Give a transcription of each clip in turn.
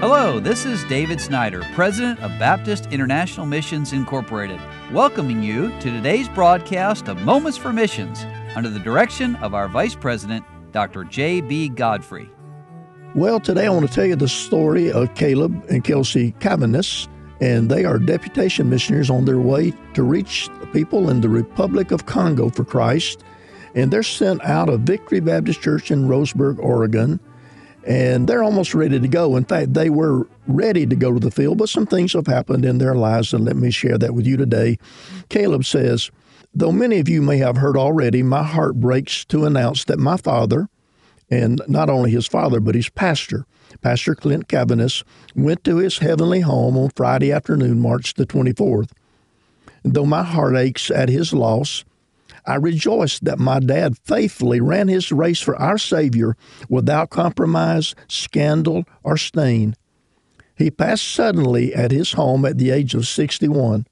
Hello, this is David Snyder, President of Baptist International Missions Incorporated, welcoming you to today's broadcast of Moments for Missions under the direction of our Vice President, Dr. J.B. Godfrey. Well, today I want to tell you the story of Caleb and Kelsey Cavanis, and they are deputation missionaries on their way to reach the people in the Republic of Congo for Christ. And they're sent out of Victory Baptist Church in Roseburg, Oregon and they're almost ready to go. In fact, they were ready to go to the field, but some things have happened in their lives, and let me share that with you today. Caleb says, Though many of you may have heard already, my heart breaks to announce that my father, and not only his father, but his pastor, Pastor Clint Cavanis, went to his heavenly home on Friday afternoon, March the 24th. Though my heart aches at his loss, I rejoiced that my dad faithfully ran his race for our Savior without compromise, scandal, or stain. He passed suddenly at his home at the age of 61.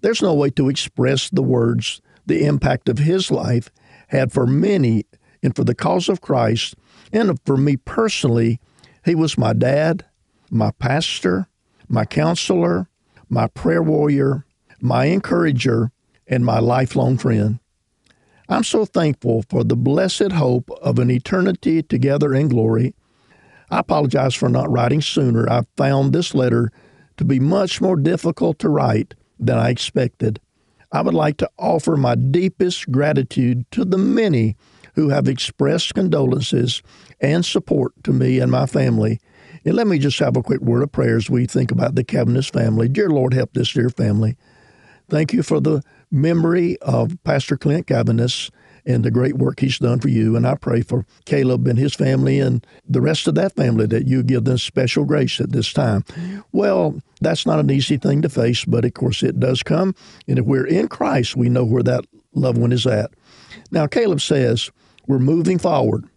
There's no way to express the words the impact of his life had for many and for the cause of Christ, and for me personally. He was my dad, my pastor, my counselor, my prayer warrior, my encourager, and my lifelong friend. I'm so thankful for the blessed hope of an eternity together in glory. I apologize for not writing sooner. I found this letter to be much more difficult to write than I expected. I would like to offer my deepest gratitude to the many who have expressed condolences and support to me and my family. And let me just have a quick word of prayer as we think about the Cavanis family. Dear Lord, help this dear family. Thank you for the memory of Pastor Clint Cavanis and the great work he's done for you. And I pray for Caleb and his family and the rest of that family that you give them special grace at this time. Well, that's not an easy thing to face, but of course it does come. And if we're in Christ, we know where that loved one is at. Now, Caleb says, We're moving forward.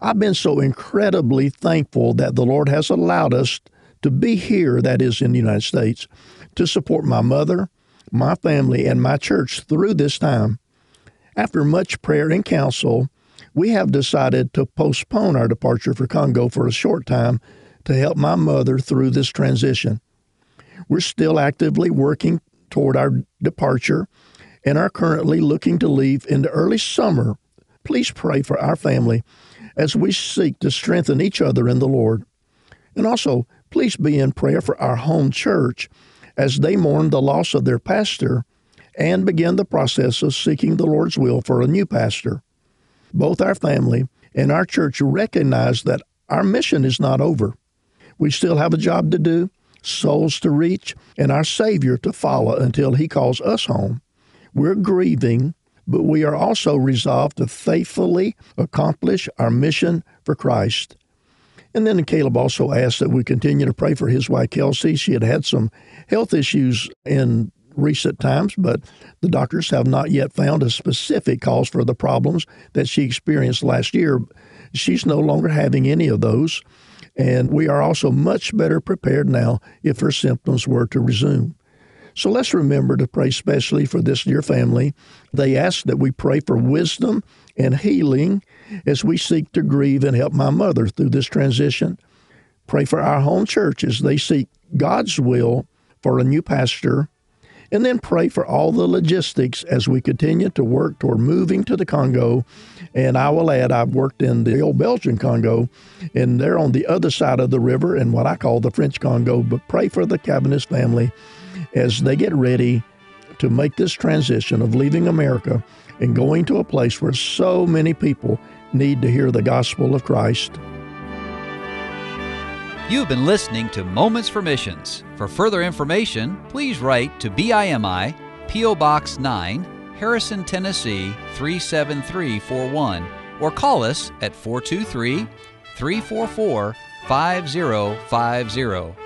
I've been so incredibly thankful that the Lord has allowed us to be here, that is in the United States, to support my mother, my family, and my church through this time. After much prayer and counsel, we have decided to postpone our departure for Congo for a short time to help my mother through this transition. We're still actively working toward our departure and are currently looking to leave in the early summer. Please pray for our family as we seek to strengthen each other in the Lord. And also, please be in prayer for our home church as they mourn the loss of their pastor and begin the process of seeking the Lord's will for a new pastor. Both our family and our church recognize that our mission is not over. We still have a job to do, souls to reach, and our Savior to follow until He calls us home. We're grieving, but we are also resolved to faithfully accomplish our mission for Christ. And then Caleb also asked that we continue to pray for his wife, Kelsey. She had had some health issues in recent times, but the doctors have not yet found a specific cause for the problems that she experienced last year. She's no longer having any of those. And we are also much better prepared now if her symptoms were to resume. So let's remember to pray specially for this dear family. They ask that we pray for wisdom and healing as we seek to grieve and help my mother through this transition. Pray for our home church as they seek God's will for a new pastor. And then pray for all the logistics as we continue to work toward moving to the Congo. And I will add, I've worked in the old Belgian Congo, and they're on the other side of the river in what I call the French Congo. But pray for the Cavanis family as they get ready to make this transition of leaving America and going to a place where so many people need to hear the gospel of Christ. You've been listening to Moments for Missions. For further information, please write to BIMI, P.O. Box 9, Harrison, Tennessee 37341, or call us at 423 344 5050.